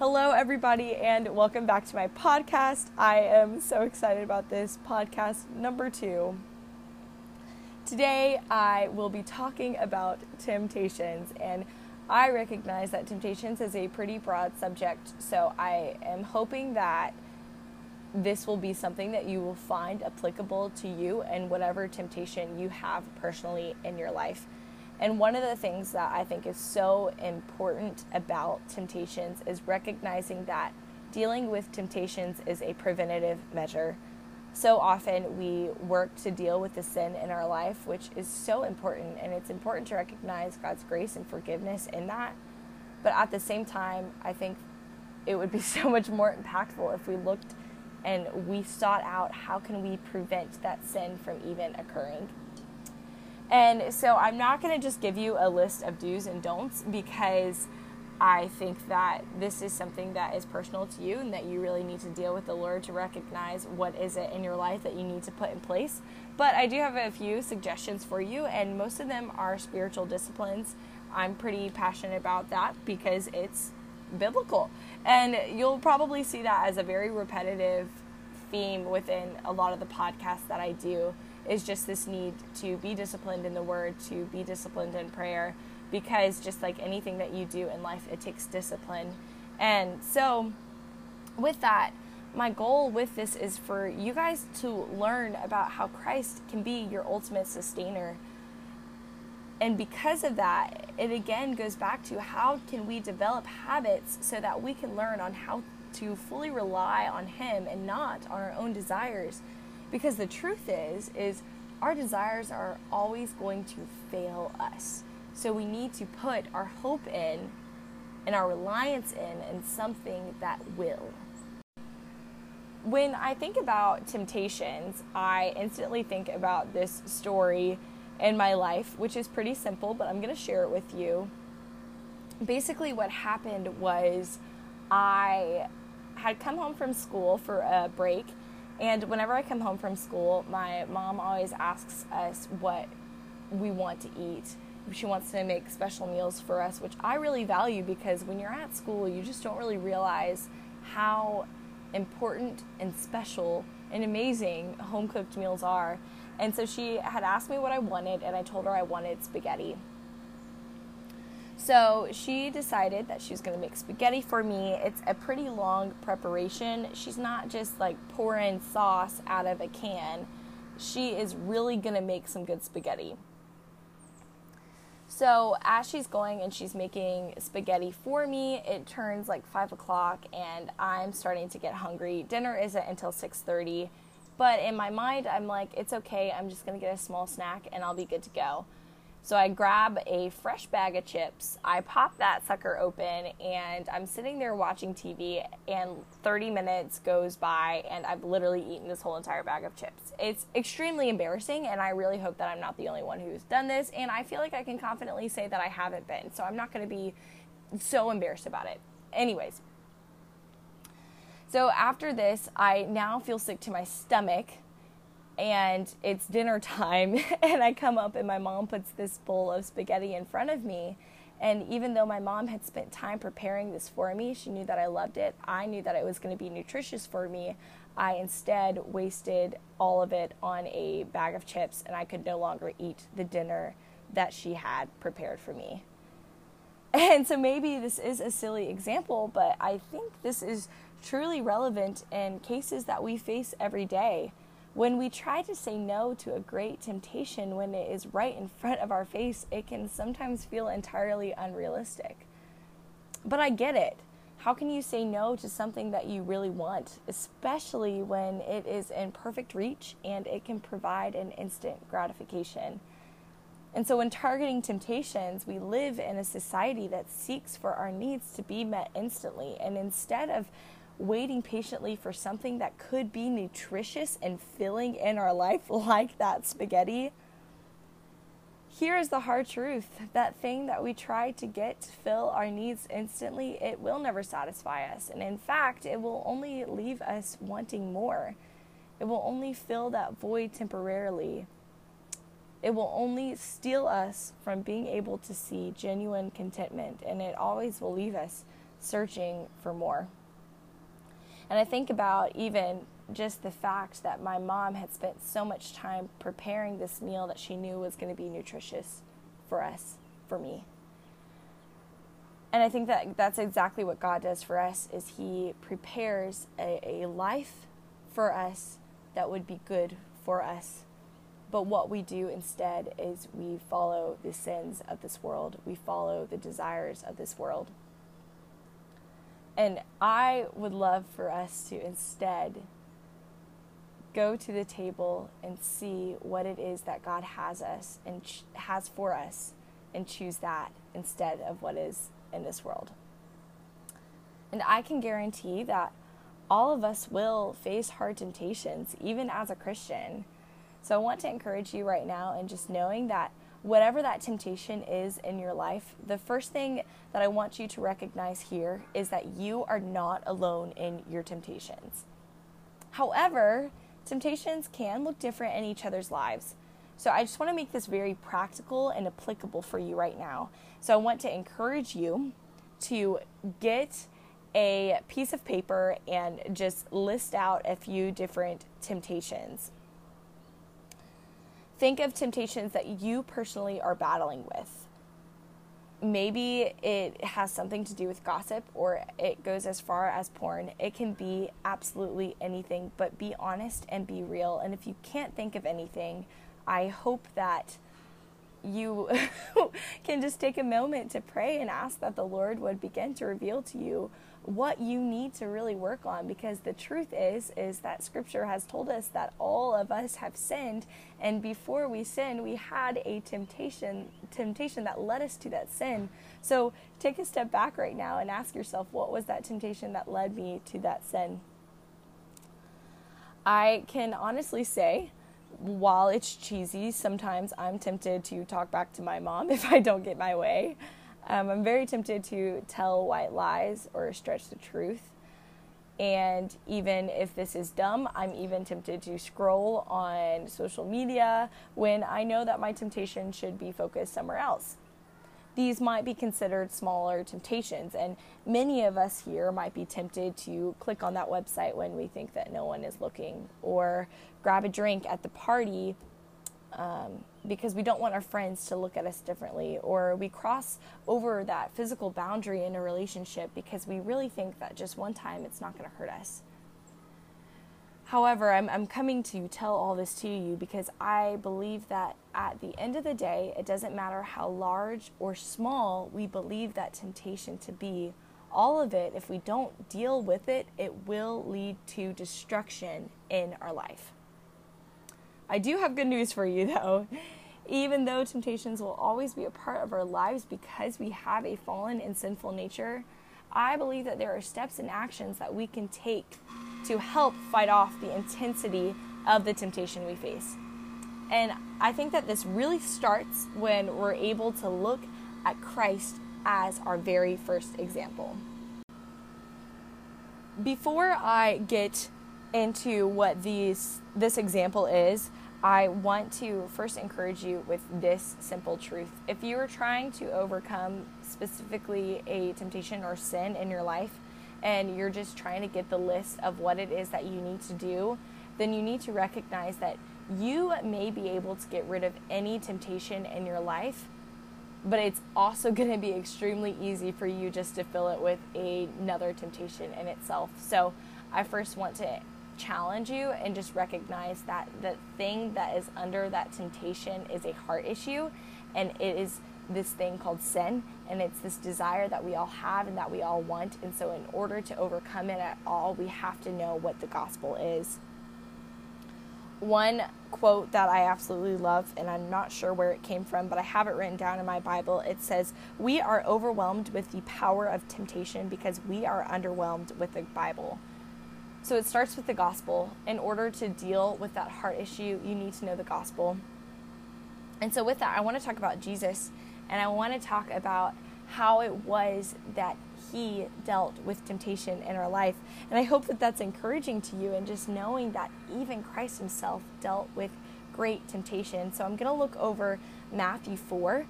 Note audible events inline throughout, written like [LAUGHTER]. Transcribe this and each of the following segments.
Hello, everybody, and welcome back to my podcast. I am so excited about this podcast number two. Today, I will be talking about temptations, and I recognize that temptations is a pretty broad subject, so I am hoping that this will be something that you will find applicable to you and whatever temptation you have personally in your life. And one of the things that I think is so important about temptations is recognizing that dealing with temptations is a preventative measure. So often we work to deal with the sin in our life, which is so important, and it's important to recognize God's grace and forgiveness in that. But at the same time, I think it would be [LAUGHS] so much more impactful if we looked and we sought out how can we prevent that sin from even occurring. And so I'm not going to just give you a list of do's and don'ts because I think that this is something that is personal to you and that you really need to deal with the Lord to recognize what is it in your life that you need to put in place. But I do have a few suggestions for you, and most of them are spiritual disciplines. I'm pretty passionate about that because it's biblical. And you'll probably see that as a very repetitive theme within a lot of the podcasts that I do is just this need to be disciplined in the word, to be disciplined in prayer, because just like anything that you do in life, it takes discipline. And so, with that, my goal with this is for you guys to learn about how Christ can be your ultimate sustainer. And because of that, it again goes back to how can we develop habits so that we can learn on how to fully rely on him and not on our own desires because the truth is is our desires are always going to fail us. So we need to put our hope in and our reliance in in something that will. When I think about temptations, I instantly think about this story in my life, which is pretty simple, but I'm going to share it with you. Basically, what happened was I had come home from school for a break and whenever I come home from school, my mom always asks us what we want to eat. She wants to make special meals for us, which I really value because when you're at school, you just don't really realize how important and special and amazing home cooked meals are. And so she had asked me what I wanted, and I told her I wanted spaghetti. So she decided that she was going to make spaghetti for me. It's a pretty long preparation. She's not just like pouring sauce out of a can, she is really going to make some good spaghetti. So as she's going and she's making spaghetti for me, it turns like five o'clock and I'm starting to get hungry. Dinner isn't until six thirty, but in my mind I'm like, it's okay. I'm just gonna get a small snack and I'll be good to go. So I grab a fresh bag of chips, I pop that sucker open, and I'm sitting there watching TV, and 30 minutes goes by, and I've literally eaten this whole entire bag of chips. It's extremely embarrassing, and I really hope that I'm not the only one who's done this, and I feel like I can confidently say that I haven't been, so I'm not to be so embarrassed about it. Anyways, so after this, I now feel sick to my stomach and it's dinner time [LAUGHS] and I come up and my mom puts this bowl of spaghetti in front of me and even though my mom had spent time preparing this for me, she knew that I loved it. I knew that it was going to be nutritious for me. I instead wasted all of it on a bag of chips and I could no longer eat the dinner that she had prepared for me. [LAUGHS] And so maybe this is a silly example, but I think this is truly relevant in cases that we face every day. When we try to say no to a great temptation when it is right in front of our face, it can sometimes feel entirely unrealistic. But I get it. How can you say no to something that you really want, especially when it is in perfect reach and it can provide an instant gratification? And so, when targeting temptations, we live in a society that seeks for our needs to be met instantly. And instead of waiting patiently for something that could be nutritious and filling in our life, [LAUGHS] like that spaghetti, here is the hard truth that thing that we try to get to fill our needs instantly, it will never satisfy us. And in fact, it will only leave us wanting more. It will only fill that void temporarily. It will only steal us from being able to see genuine contentment, and it always will leave us searching for more. And I think about even just the fact that my mom had spent so much time preparing this meal that she knew was going to be nutritious for us, for me. And I think that that's exactly what God does for us is he prepares a, a life for us that would be good for us. But what we do instead is we follow the sins of this world. We follow the desires of this world. And I would love for us to instead go to the table and see what it is that God has us and ch- has for us and choose that instead of what is in this world. And I can guarantee that all of us will face hard temptations, even as a Christian. So I want to encourage you right now and just knowing that whatever that temptation is in your life, the first thing that I want you to recognize here is that you are not alone in your temptations. However, temptations can look different in each other's lives. So I just want to make this very practical and applicable for you right now. So I want to encourage you to get a piece of paper and just list out a few different temptations. Think of temptations that you personally are battling with. Maybe it has something to do with gossip or it goes as far as porn. It can be absolutely anything, but be honest and be real. And if you can't think of anything, I hope that you [LAUGHS] can just take a moment to pray and ask that the Lord would begin to reveal to you what you need to really work on because the truth is is that scripture has told us that all of us have sinned and before we sin we had a temptation temptation that led us to that sin. So take a step back right now and ask yourself what was that temptation that led me to that sin? I can honestly say while it's cheesy, sometimes I'm tempted to talk back to my mom [LAUGHS] if I don't get my way. Um, I'm very tempted to tell white lies or stretch the truth. And even if this is dumb, I'm even tempted to scroll on social media when I know that my temptation should be focused somewhere else these might be considered smaller temptations. And many of us here might be tempted to click on that website when we think that no one is looking, or grab a drink at the party um, because we don't want our friends to look at us differently, or we cross over that physical boundary in a relationship because we really think that just one time it's not going to hurt us. However, I'm, I'm coming to tell all this to you because I believe that at the end of the day, it doesn't matter how large or small we believe that temptation to be, all of it, if we don't deal with it, it will lead to destruction in our life. I do have good news for you [LAUGHS] though. Even though temptations will always be a part of our lives because we have a fallen and sinful nature, I believe that there are steps and actions that we can take to help fight off the intensity of the temptation we face. And I think that this really starts when we're able to look at Christ as our very first example. Before I get into what these this example is, I want to first encourage you with this simple truth. If you are trying to overcome specifically a temptation or sin in your life, and you're just trying to get the list of what it is that you need to do, then you need to recognize that you may be able to get rid of any temptation in your life, but it's also [LAUGHS] going to be extremely easy for you just to fill it with another temptation in itself. So, I first want to challenge you and just recognize that the thing that is under that temptation is a heart issue and it is this thing called sin and it's this desire that we all have and that we all want and so in order to overcome it at all we have to know what the gospel is one quote that I absolutely love, and I'm not sure where it came from, but I have it written down in my Bible. It says, We are overwhelmed with the power of temptation because we are underwhelmed with the Bible. So it starts with the gospel. In order to deal with that heart issue, you need to know the gospel. And so, with that, I want to talk about Jesus and I want to talk about how it was that he dealt with temptation in our life. And I hope that that's encouraging to you and just knowing that even Christ himself dealt with great temptation. So I'm going to look over Matthew 4.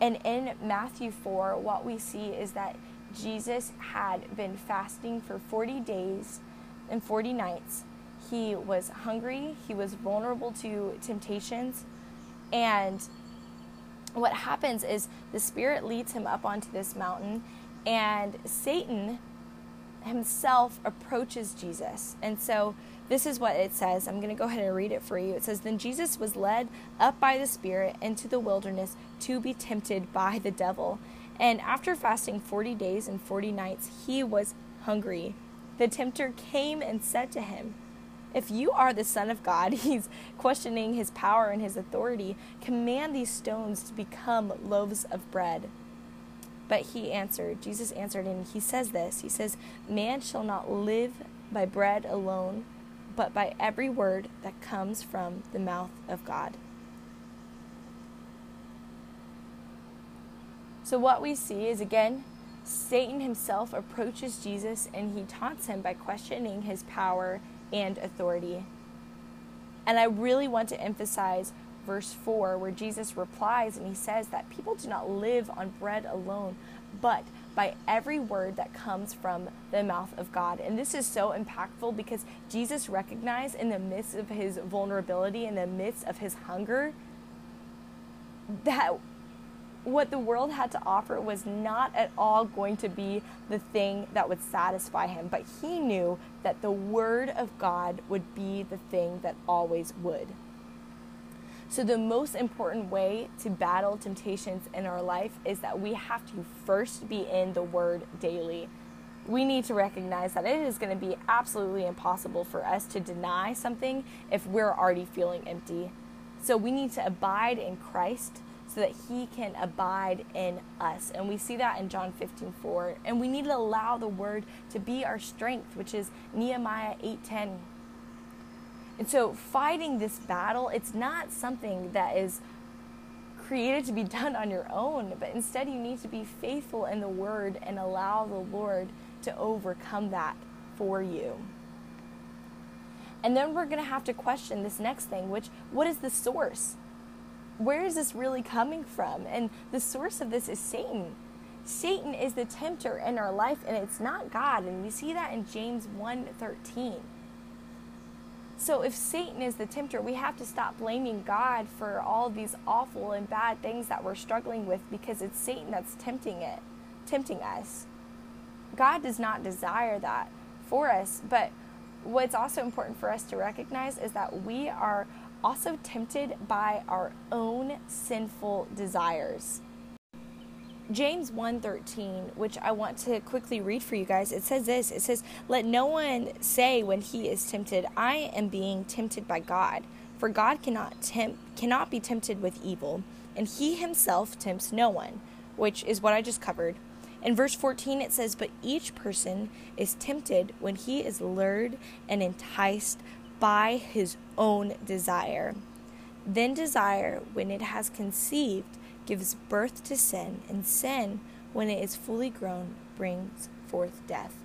And in Matthew 4, what we see is that Jesus had been fasting for 40 days and 40 nights. He was hungry, he was vulnerable to temptations, and what happens is the Spirit leads him up onto this mountain, and Satan himself approaches Jesus. And so this is what it says. I'm going to go ahead and read it for you. It says, Then Jesus was led up by the Spirit into the wilderness to be tempted by the devil. And after fasting 40 days and 40 nights, he was hungry. The tempter came and said to him, If you are the Son of God, [LAUGHS] he's questioning his power and his authority, command these stones to become loaves of bread. But he answered, Jesus answered, and he says this He says, Man shall not live by bread alone, but by every word that comes from the mouth of God. So, what we see is again, Satan himself approaches Jesus and he taunts him by questioning his power and authority. And I really want to emphasize verse 4, where Jesus replies and he says that people do not live on bread alone, but by every word that comes from the mouth of God. And this is so impactful because Jesus recognized in the midst of his vulnerability, in the midst of his hunger, that what the world had to offer was not at all going to be the thing that would satisfy him, but he knew that the Word of God would be the thing that always would. So, the most important way to battle temptations in our life is that we have to first be in the Word daily. We need to recognize that it is going to be absolutely impossible for us to deny something if we're already feeling empty. So, we need to abide in Christ so that he can abide in us. And we see that in John 15 4. And we need to allow the word to be our strength, which is Nehemiah 8 10. And so, fighting this battle, it's not something that is created to be [LAUGHS] done on your own, but instead, you need to be faithful in the word and allow the Lord to overcome that for you. And then we're going to have to question this next thing, which what is the source? Where is this really coming from? And the source of this is Satan. Satan is the tempter in our life and it's not God. And we see that in James 1:13. So if Satan is the tempter, we have to stop blaming God for all these awful and bad things that we're struggling with because it's Satan that's tempting it, tempting us. God does not desire that for us, but what's also important for us to recognize is that we are also tempted by our own sinful desires. James 1:13, which I want to quickly read for you guys. It says this. It says, "Let no one say when he is tempted, I am being tempted by God, for God cannot tempt cannot be tempted with evil, and he himself tempts no one," which is what I just covered. In verse 14 it says, "But each person is tempted when he is lured and enticed by his own desire. Then desire, when it has conceived, gives birth to sin, and sin, when it is fully grown, brings forth death.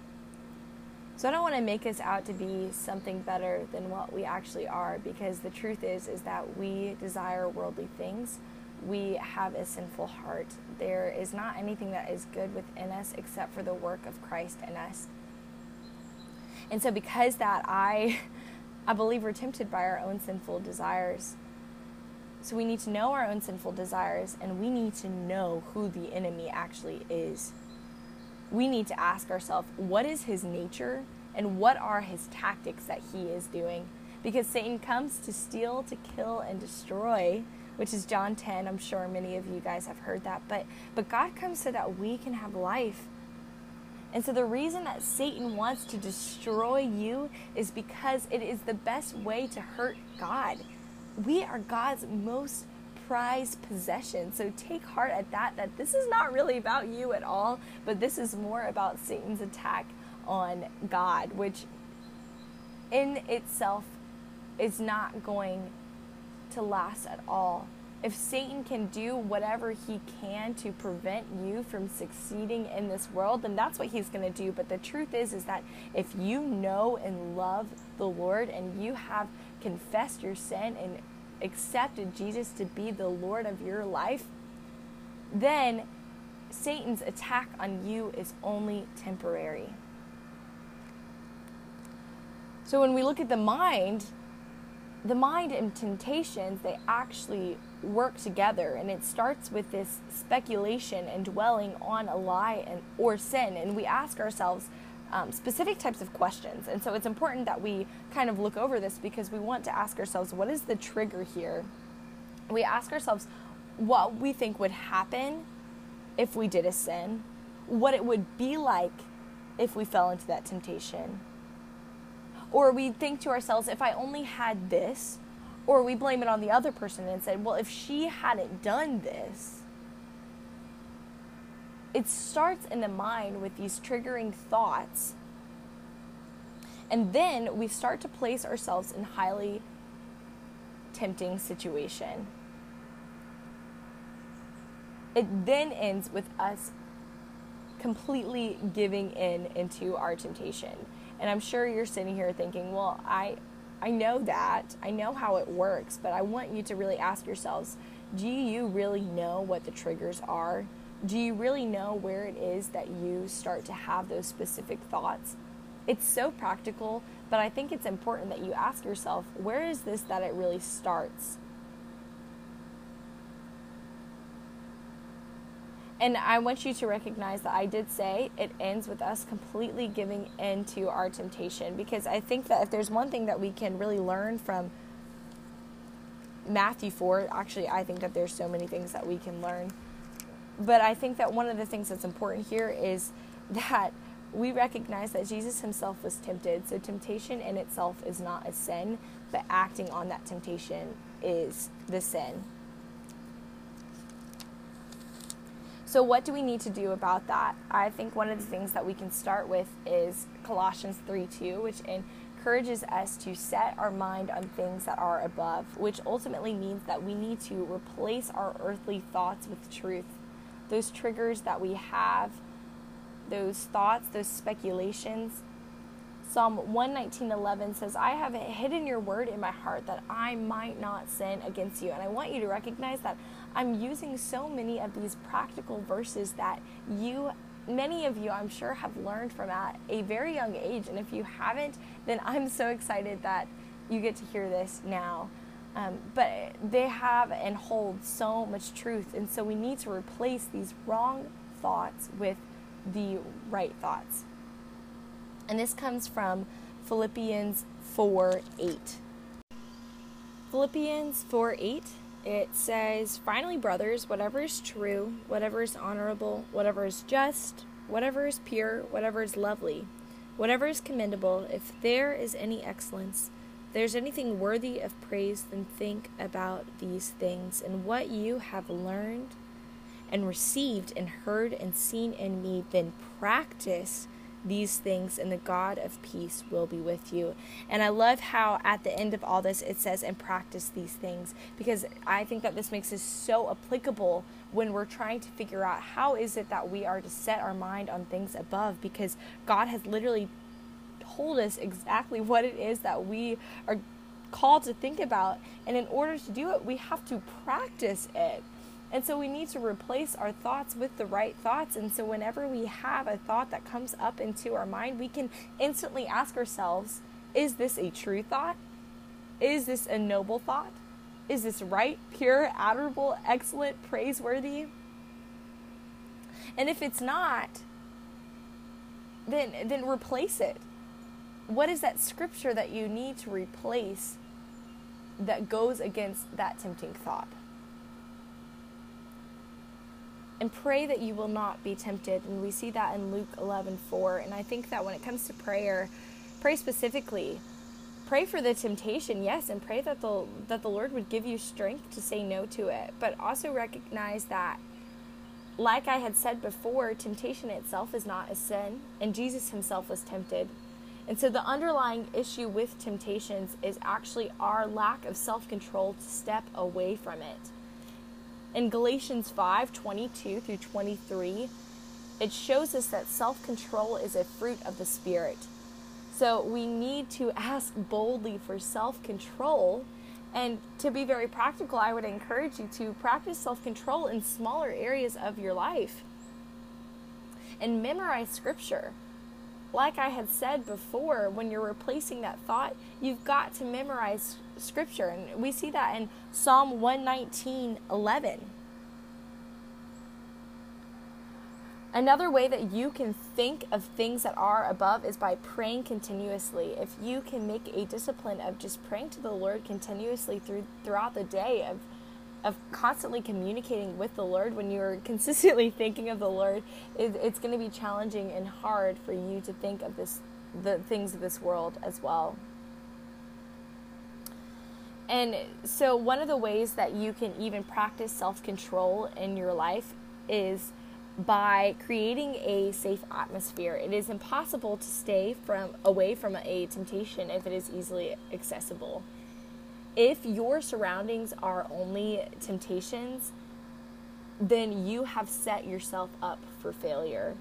So I don't want to make us out to be something better than what we actually are because the truth is is that we desire worldly things. We have a sinful heart. There is not anything that is good within us except for the work of Christ in us. And so because that I I believe we're tempted by our own sinful desires. So we need to know our own sinful desires and we need to know who the enemy actually is. We need to ask ourselves, what is his nature and what are his tactics that he is doing? Because Satan comes to steal, to kill, and destroy, which is John 10. I'm sure many of you guys have heard that. But, but God comes so that we can have life. And so the reason that Satan wants to destroy you is because it is the best way to hurt God we are God's most prized possession. So take heart at that, that this is not really about you at all, but this is more about Satan's attack on God, which in itself is not going to last at all. If Satan can do whatever he can to prevent you from succeeding in this world, then that's what he's going to do. But the truth is is that if you know and love the Lord and you have confessed your sin and accepted Jesus to be the Lord of your life, then Satan's attack on you is only temporary. So when we look at the mind, the mind and temptations, they actually work together and it starts with this speculation and dwelling on a lie and or sin and we ask ourselves um, specific types of questions. And so it's important that we kind of look over this because we want to ask ourselves what is the trigger here? We ask ourselves what we think would happen if we did a sin what it would be like if we fell into that temptation or we think to ourselves if i only had this or we blame it on the other person and said, well, if she hadn't done this, it starts in the mind with these triggering thoughts. And then we start to place ourselves in highly tempting situation. It then ends with us completely giving in into our temptation. And I'm sure you're sitting here thinking, well, I I know that. I know how it works, but I want you to really ask yourselves do you really know what the triggers are? Do you really know where it is that you start to have those specific thoughts? It's so practical, but I think it's important that you ask yourself where is this that it really starts? And I want you to recognize that I did say it ends with us completely giving in to our temptation because I think that if there's one thing that we can really learn from Matthew 4, actually, I think that there's so many things that we can learn. But I think that one of the things that's important here is [LAUGHS] that we recognize that Jesus himself was tempted. So temptation in itself is not a sin, but acting on that temptation is the sin. So, what do we need to do about that? I think one of the things that we can start with is Colossians 3 2, which encourages us to set our mind on things that are above, which ultimately means that we need to replace our earthly thoughts with truth. Those triggers that we have, those thoughts, those speculations. Psalm 119:11 says, "I have hidden your word in my heart that I might not sin against you." And I want you to recognize that I'm using so many of these practical verses that you, many of you, I'm sure, have learned from at a very young age. And if you haven't, then I'm so excited that you get to hear this now. Um, but they have and hold so much truth. And so we need to replace these wrong thoughts with the right thoughts. And this comes from Philippians 4 8. Philippians 4 8 it says, Finally, brothers, whatever is true, whatever is honorable, whatever is just, whatever is pure, whatever is lovely, whatever is commendable, if there is any excellence, there's anything worthy of praise, then think about these things and what you have learned and received and heard and seen in me, then practice these things, and the God of peace will be with you. And I love how at the end of all this it says, and practice these things, because I think that this makes this so applicable when we're trying to figure out how is it that we are to set our mind on things above, because God has literally told us exactly what it is that we are called to think about. And in order to do it, we have to practice it. And so we need to replace our thoughts with the right thoughts. And so whenever we have a thought that comes up into our mind, we can instantly ask ourselves is this a true thought? Is this a noble thought? Is this right, pure, admirable, excellent, praiseworthy? And if it's not, then then replace it. What is that scripture that you need to replace that goes against that tempting thought? And pray that you will not be tempted. And we see that in Luke 11 4. And I think that when it comes to prayer, pray specifically. Pray for the temptation, yes, and pray that the that the Lord would give you strength to say no to it. But also recognize that like I had said before, temptation itself is not a sin, and Jesus himself was tempted. And so the underlying issue with temptations is actually our lack of self control to step away from it in Galatians 5 22 through 23, it shows us that self control is a fruit of the Spirit. So we need to ask boldly for self control. And to be very practical, I would encourage you to practice self control in smaller areas of your life. and memorize scripture. Like I had said before, when you're replacing that thought, you've got to memorize scripture. And we see that in Psalm 119 11. Another way that you can think of things that are above is by praying continuously. If you can make a discipline of just praying to the Lord continuously through throughout the day of of constantly communicating with the Lord when you're [LAUGHS] consistently thinking of the Lord, it, it's going to be challenging and hard for you to think of this the things of this world as well. And so one of the ways that you can even practice self-control in your life is by creating a safe atmosphere. It is impossible to stay from away from a temptation if it is easily accessible. If your surroundings are only temptations, then you have set yourself up for failure.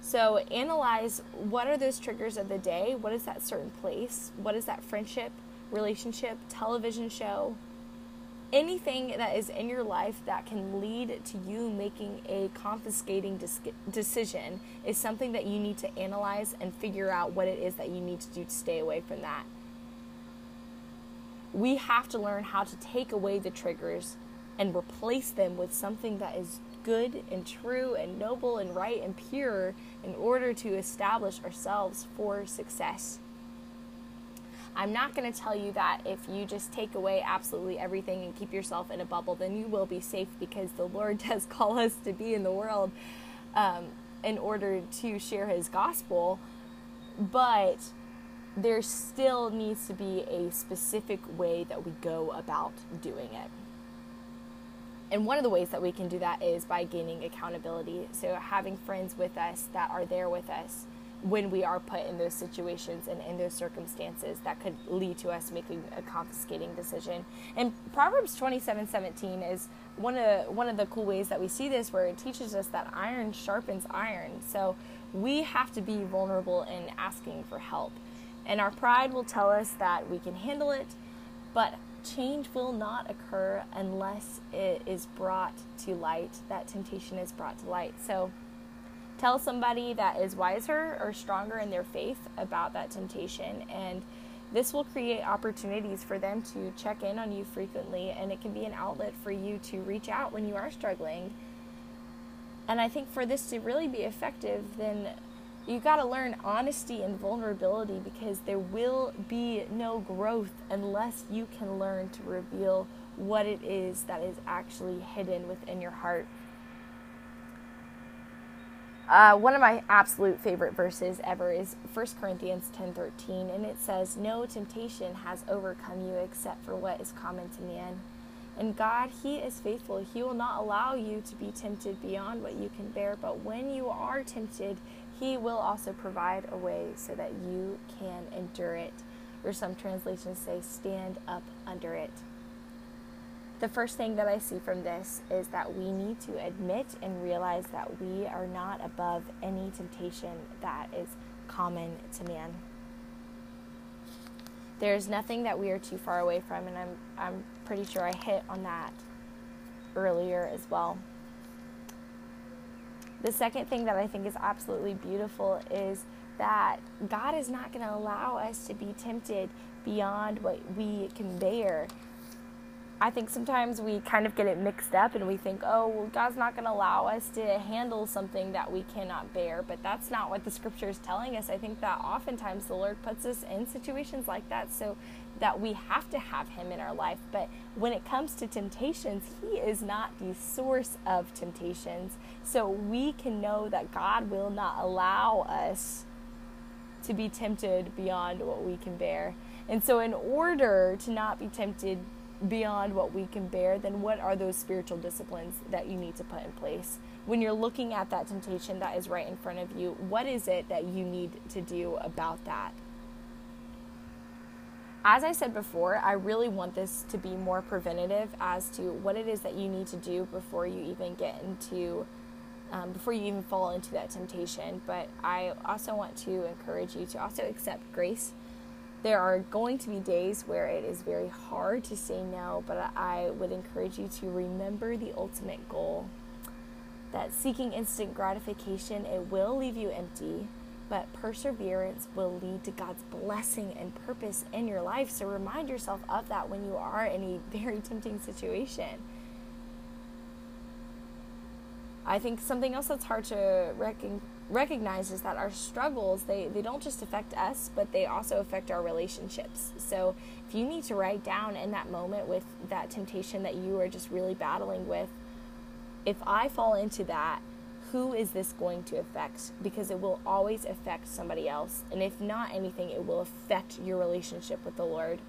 So analyze what are those triggers of the day? What is that certain place? What is that friendship, relationship, television show, anything that is in your life that can lead to you making a confiscating dis- decision is something that you need to analyze and figure out what it is that you need to do to stay away from that. We have to learn how to take away the triggers and replace them with something that is good and true and noble and right and pure in order to establish ourselves for success. I'm not going to tell you that if you just take away absolutely everything and keep yourself in a bubble, then you will be safe because the Lord [LAUGHS] does call us to be in the world um, in order to share His gospel. But there still needs to be a specific way that we go about doing it. And one of the ways that we can do that is by gaining accountability. So, having friends with us that are there with us when we are put in those situations and in those circumstances that could lead to us making a confiscating decision. And Proverbs 27 17 is one of one of the cool ways that we see this where it teaches us that iron sharpens iron. So we have to be vulnerable in asking for help. And our pride will tell us that we can handle it, but change will not occur unless it is brought to light. That temptation is brought to light. So tell somebody that is wiser or stronger in their faith about that temptation and this will create opportunities for them to check in on you frequently and it can be an outlet for you to reach out when you are struggling and i think for this to really be effective then you got to learn honesty and vulnerability because there will be no growth unless you can learn to reveal what it is that is actually hidden within your heart uh, one of my absolute favorite verses ever is 1 Corinthians 10:13 and it says no temptation has overcome you except for what is common to man. And God, he is faithful. He will not allow you to be tempted beyond what you can bear, but when you are tempted, he will also provide a way so that you can endure it. Or some translations say stand up under it the first thing that I see from this is that we need to admit and realize that we are not above any temptation that is common to man. There's nothing that we are too far away from, and I'm, I'm pretty sure I hit on that earlier as well. The second thing that I think is absolutely beautiful is that God is not going to allow us to be tempted beyond what we can bear. I think sometimes we kind of get it mixed up and we think, oh, well, God's not going to allow us to handle something that we cannot bear. But that's not what the scripture is telling us. I think that oftentimes the Lord puts us in situations like that so that we have to have Him in our life. But when it comes to temptations, He is not the source of temptations. So we can know that God will not allow us to be tempted beyond what we can bear. And so, in order to not be tempted beyond what we can bear, then what are those spiritual disciplines that you need to put in place? When you're looking at that temptation that is right in front of you, what is it that you need to do about that? As I said before, I really want this to be more preventative as to what it is that you need to do before you even get into, um, before you even fall into that temptation. But I also want to encourage you to also accept grace there are going to be days where it is very hard to say no, but I would encourage you to remember the ultimate goal. that seeking instant gratification it will leave you empty but perseverance will lead to God's blessing and purpose in your life. So remind yourself of that when you are in a very [LAUGHS] tempting situation. I think something else that's hard to recognize recognize is that our struggles they, they don't just affect us but they also affect our relationships so if you need to write down in that moment with that temptation that you are just really battling with if i fall into that who is this going to affect because it will always affect somebody else and if not anything it will affect your relationship with the lord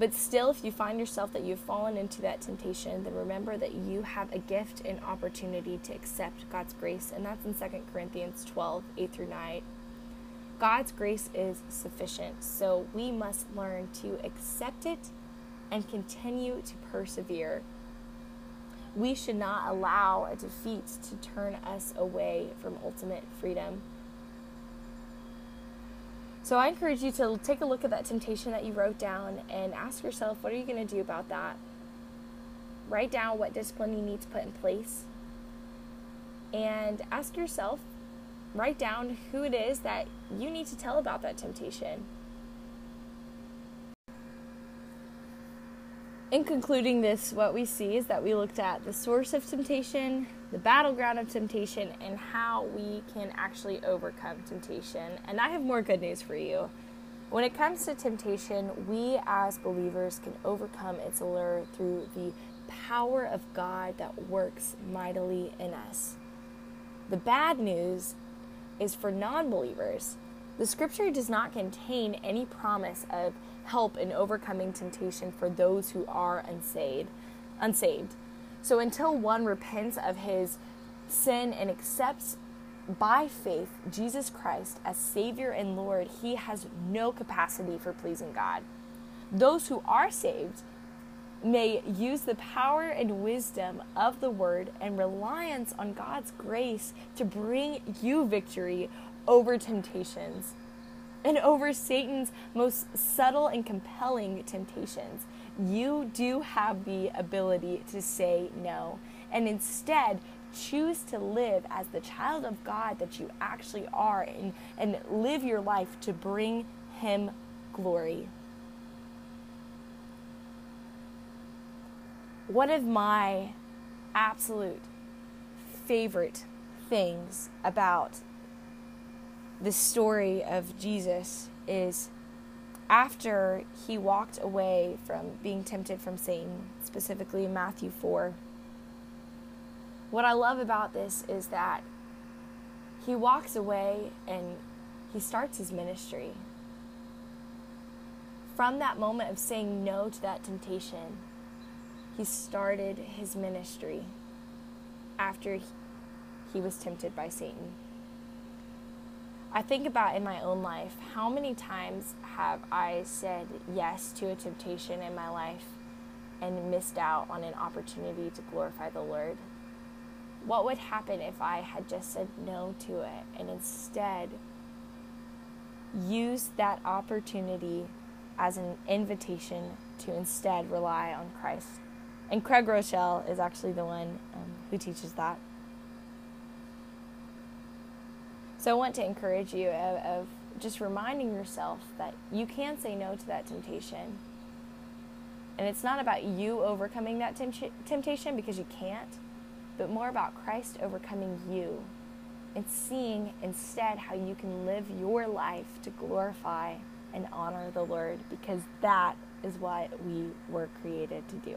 but still, if you find yourself that you've fallen into that temptation, then remember that you have a gift and opportunity to accept God's grace. And that's in 2 Corinthians 12 8 through 9. God's grace is sufficient. So we must learn to accept it and continue to persevere. We should not allow a defeat to turn us away from ultimate freedom. So I encourage you to take a look at that temptation that you wrote down and ask yourself, what are you going to do about that? Write down what discipline you need to put in place. And ask yourself, write down who it is that you need to tell about that temptation. In concluding this, what we see is that we looked at the source of temptation, the battleground of temptation, and how we can actually overcome temptation. And I have more good news for you. When it comes to temptation, we as believers can overcome its allure through the power of God that works mightily in us. The bad news is for non believers. The scripture does not contain any promise of help in overcoming temptation for those who are unsaved. Unsaved. So until one repents of his sin and accepts by faith Jesus Christ as Savior and Lord, he has no capacity for pleasing God. Those who are saved may use the power and wisdom of the Word and reliance on God's grace to bring you victory over temptations and over Satan's most subtle and compelling temptations. You do have the ability to say no and instead choose to live as the child of God that you actually are and, and live your life to bring Him glory. One of my absolute favorite things about the story of Jesus is after he walked away from being tempted from Satan, specifically in Matthew 4. What I love about this is that he walks away and he starts his ministry. From that moment of saying no to that temptation, he started his ministry after he was tempted by Satan. I think about in my own life how many times have I said yes to a temptation in my life and missed out on an opportunity to glorify the Lord? What would happen if I had just said no to it and instead used that opportunity as an invitation to instead rely on Christ? And Craig Groeschel is actually the one um, who teaches that. So I want to encourage you of, of just reminding yourself that you can say no to that temptation. And it's not about you overcoming that temp- temptation because you can't, but more about Christ overcoming you and seeing instead how you can live your life to glorify and honor the Lord because that is what we were created to do.